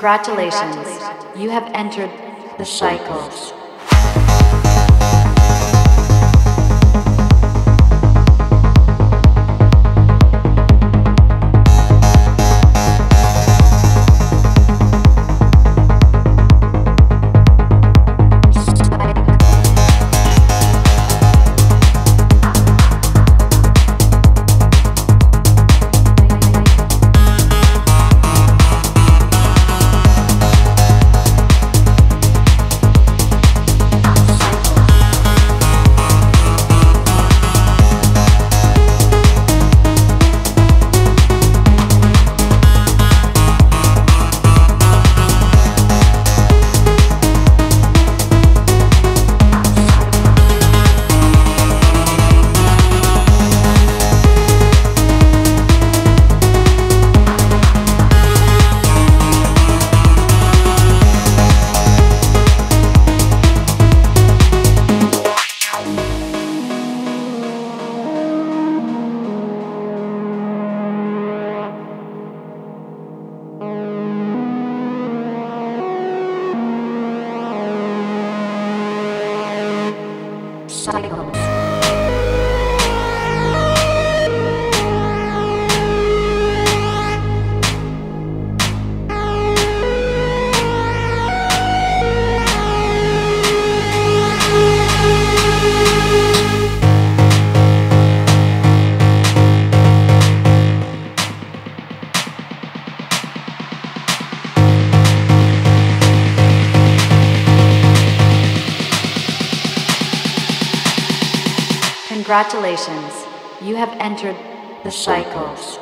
Congratulations, you have entered the cycles. Congratulations, you have entered the cycles.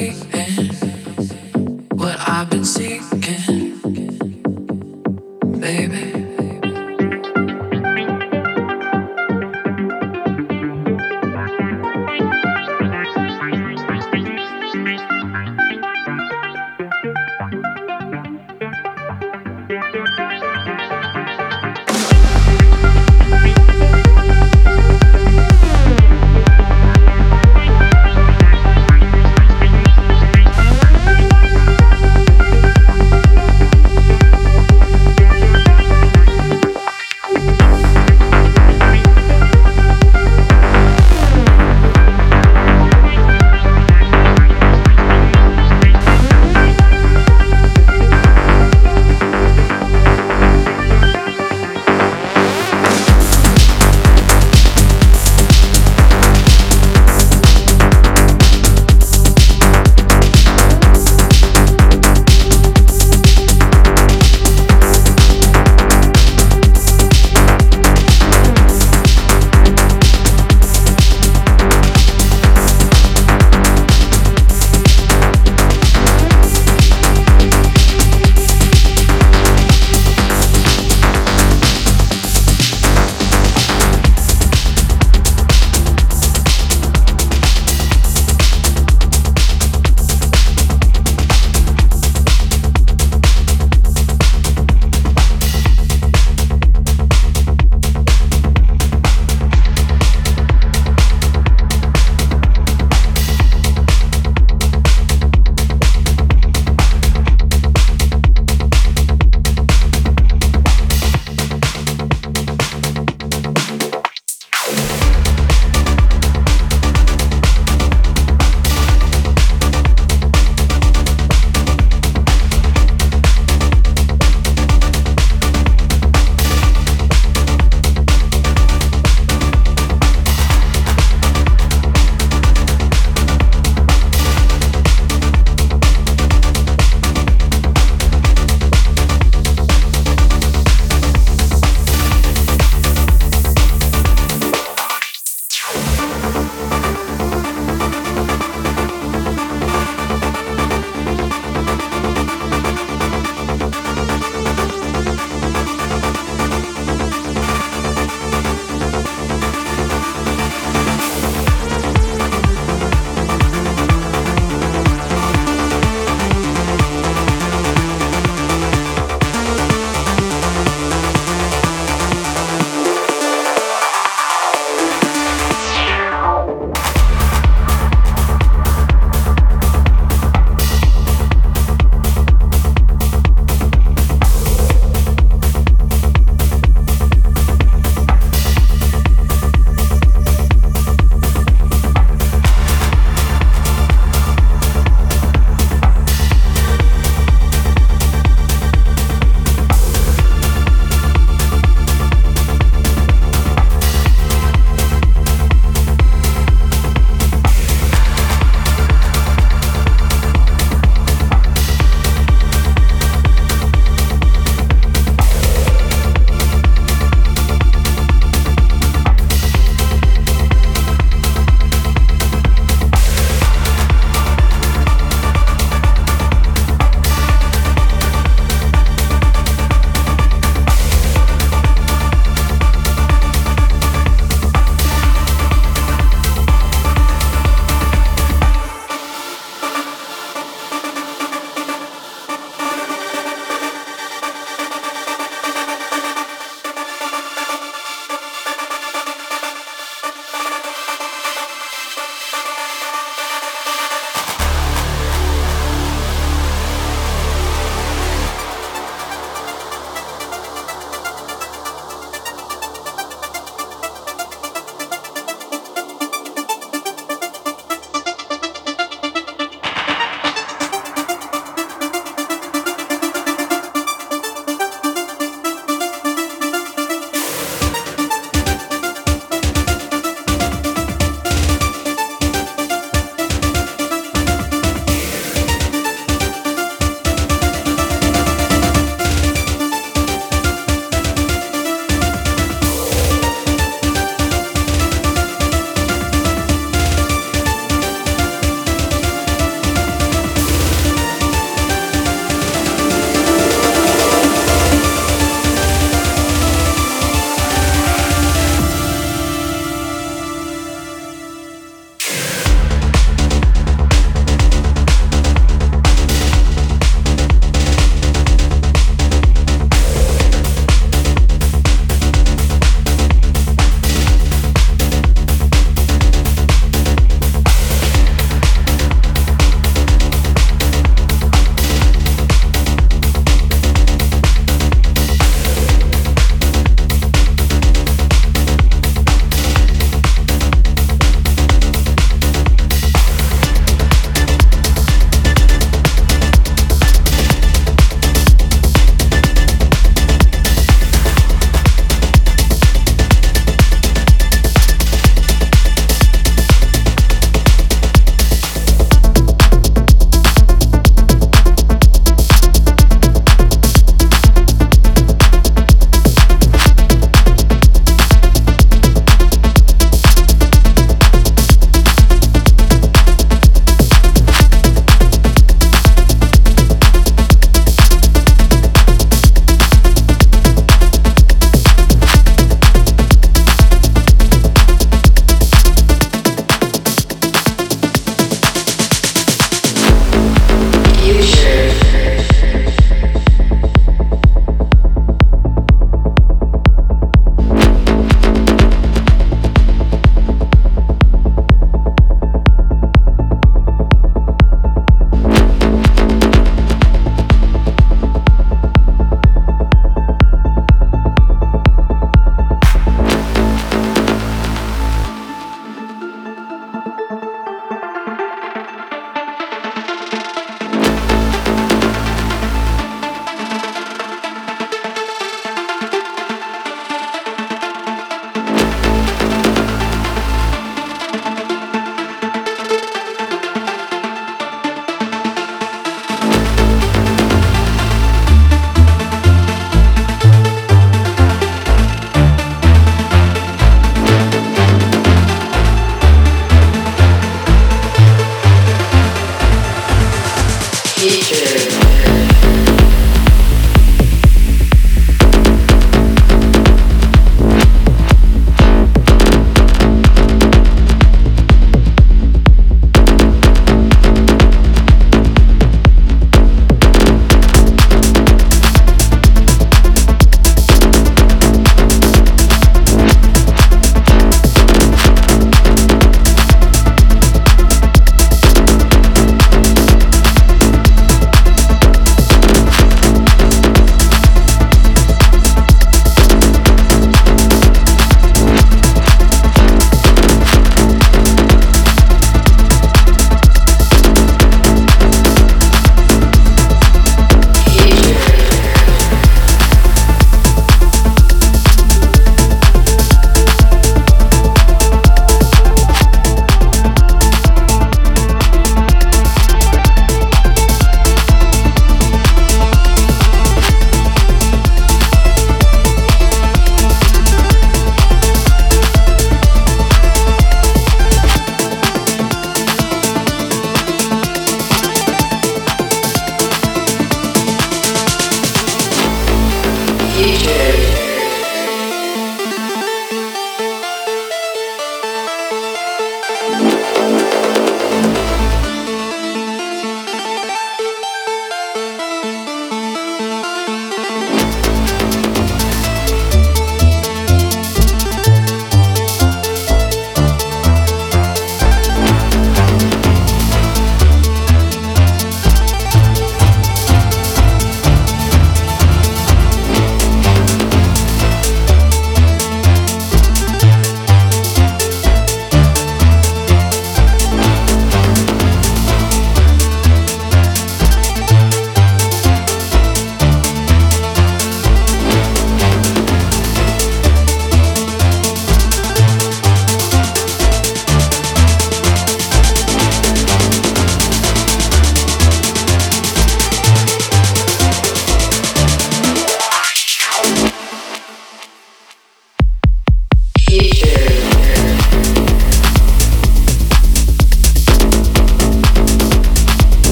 Seeing what I've been seeing.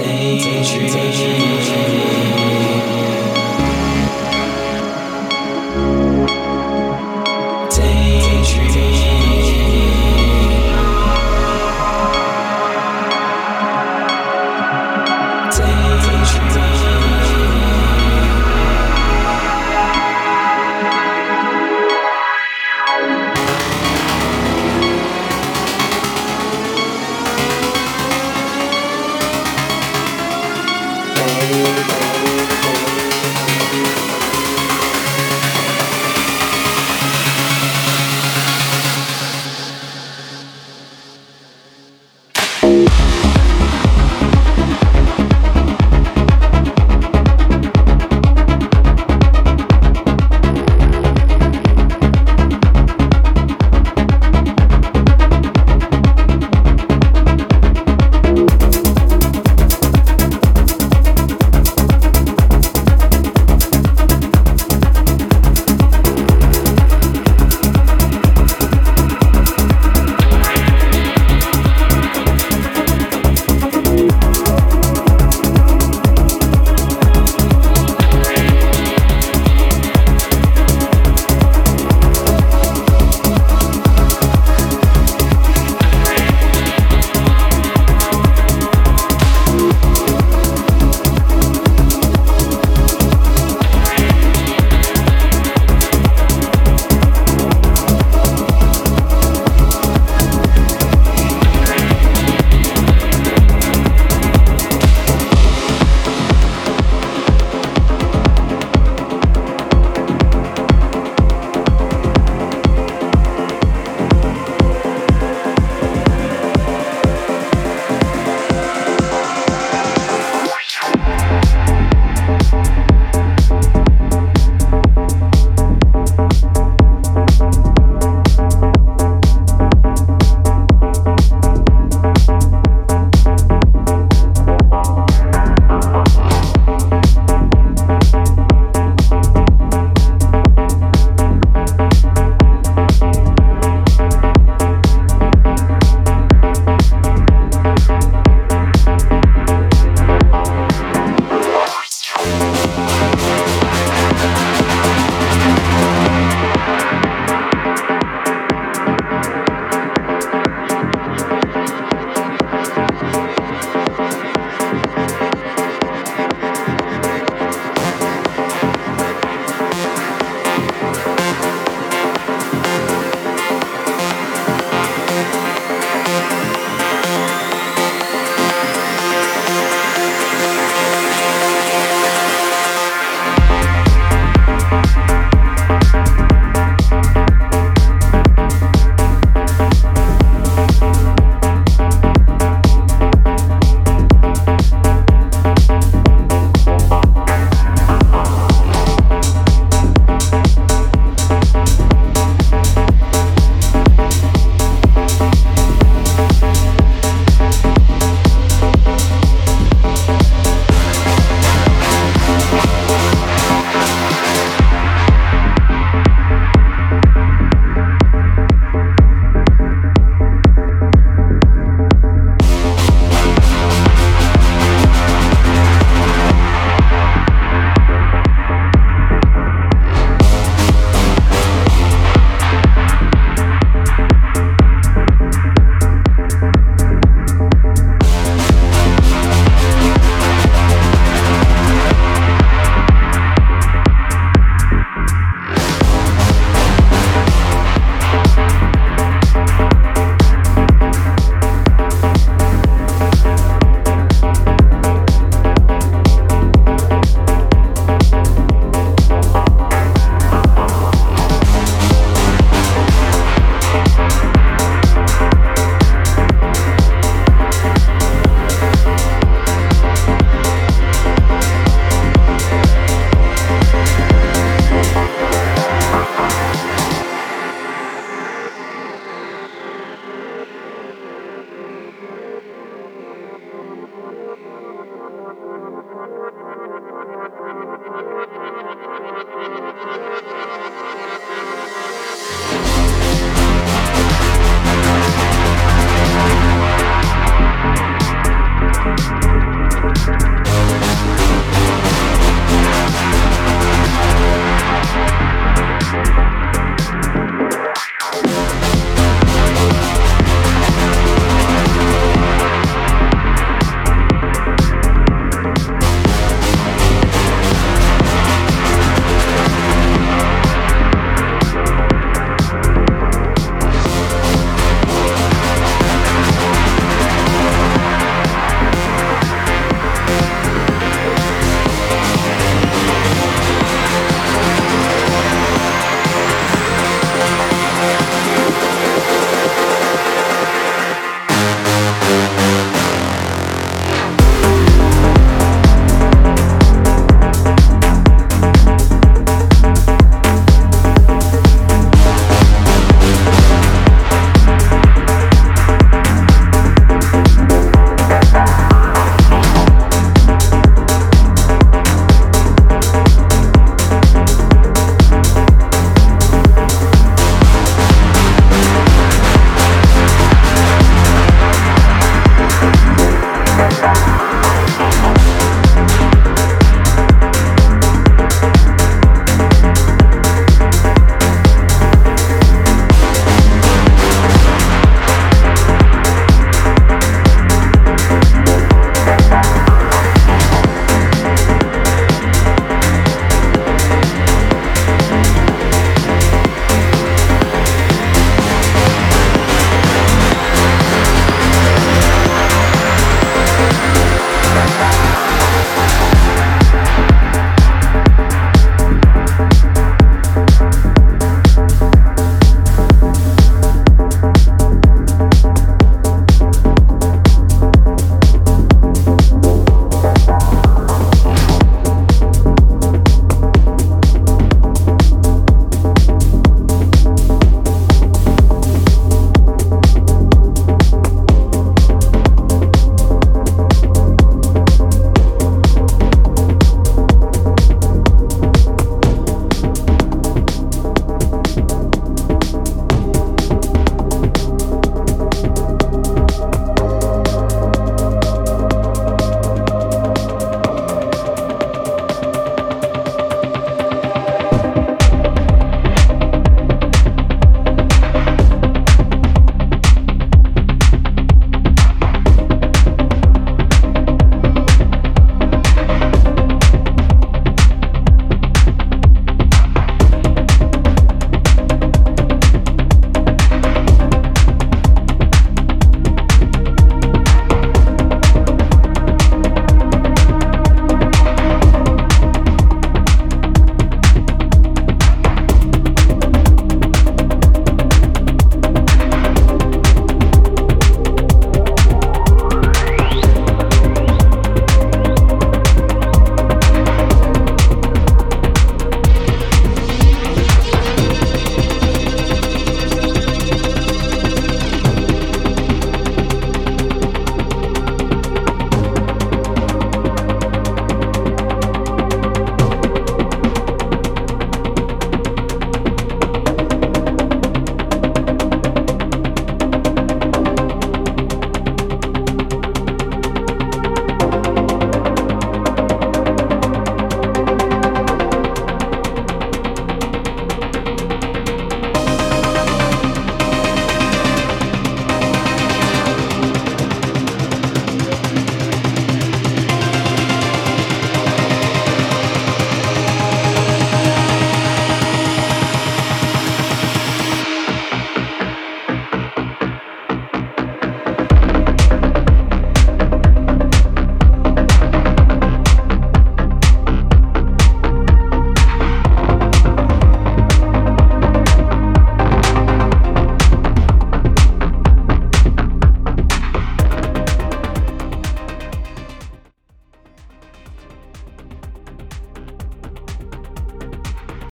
再去。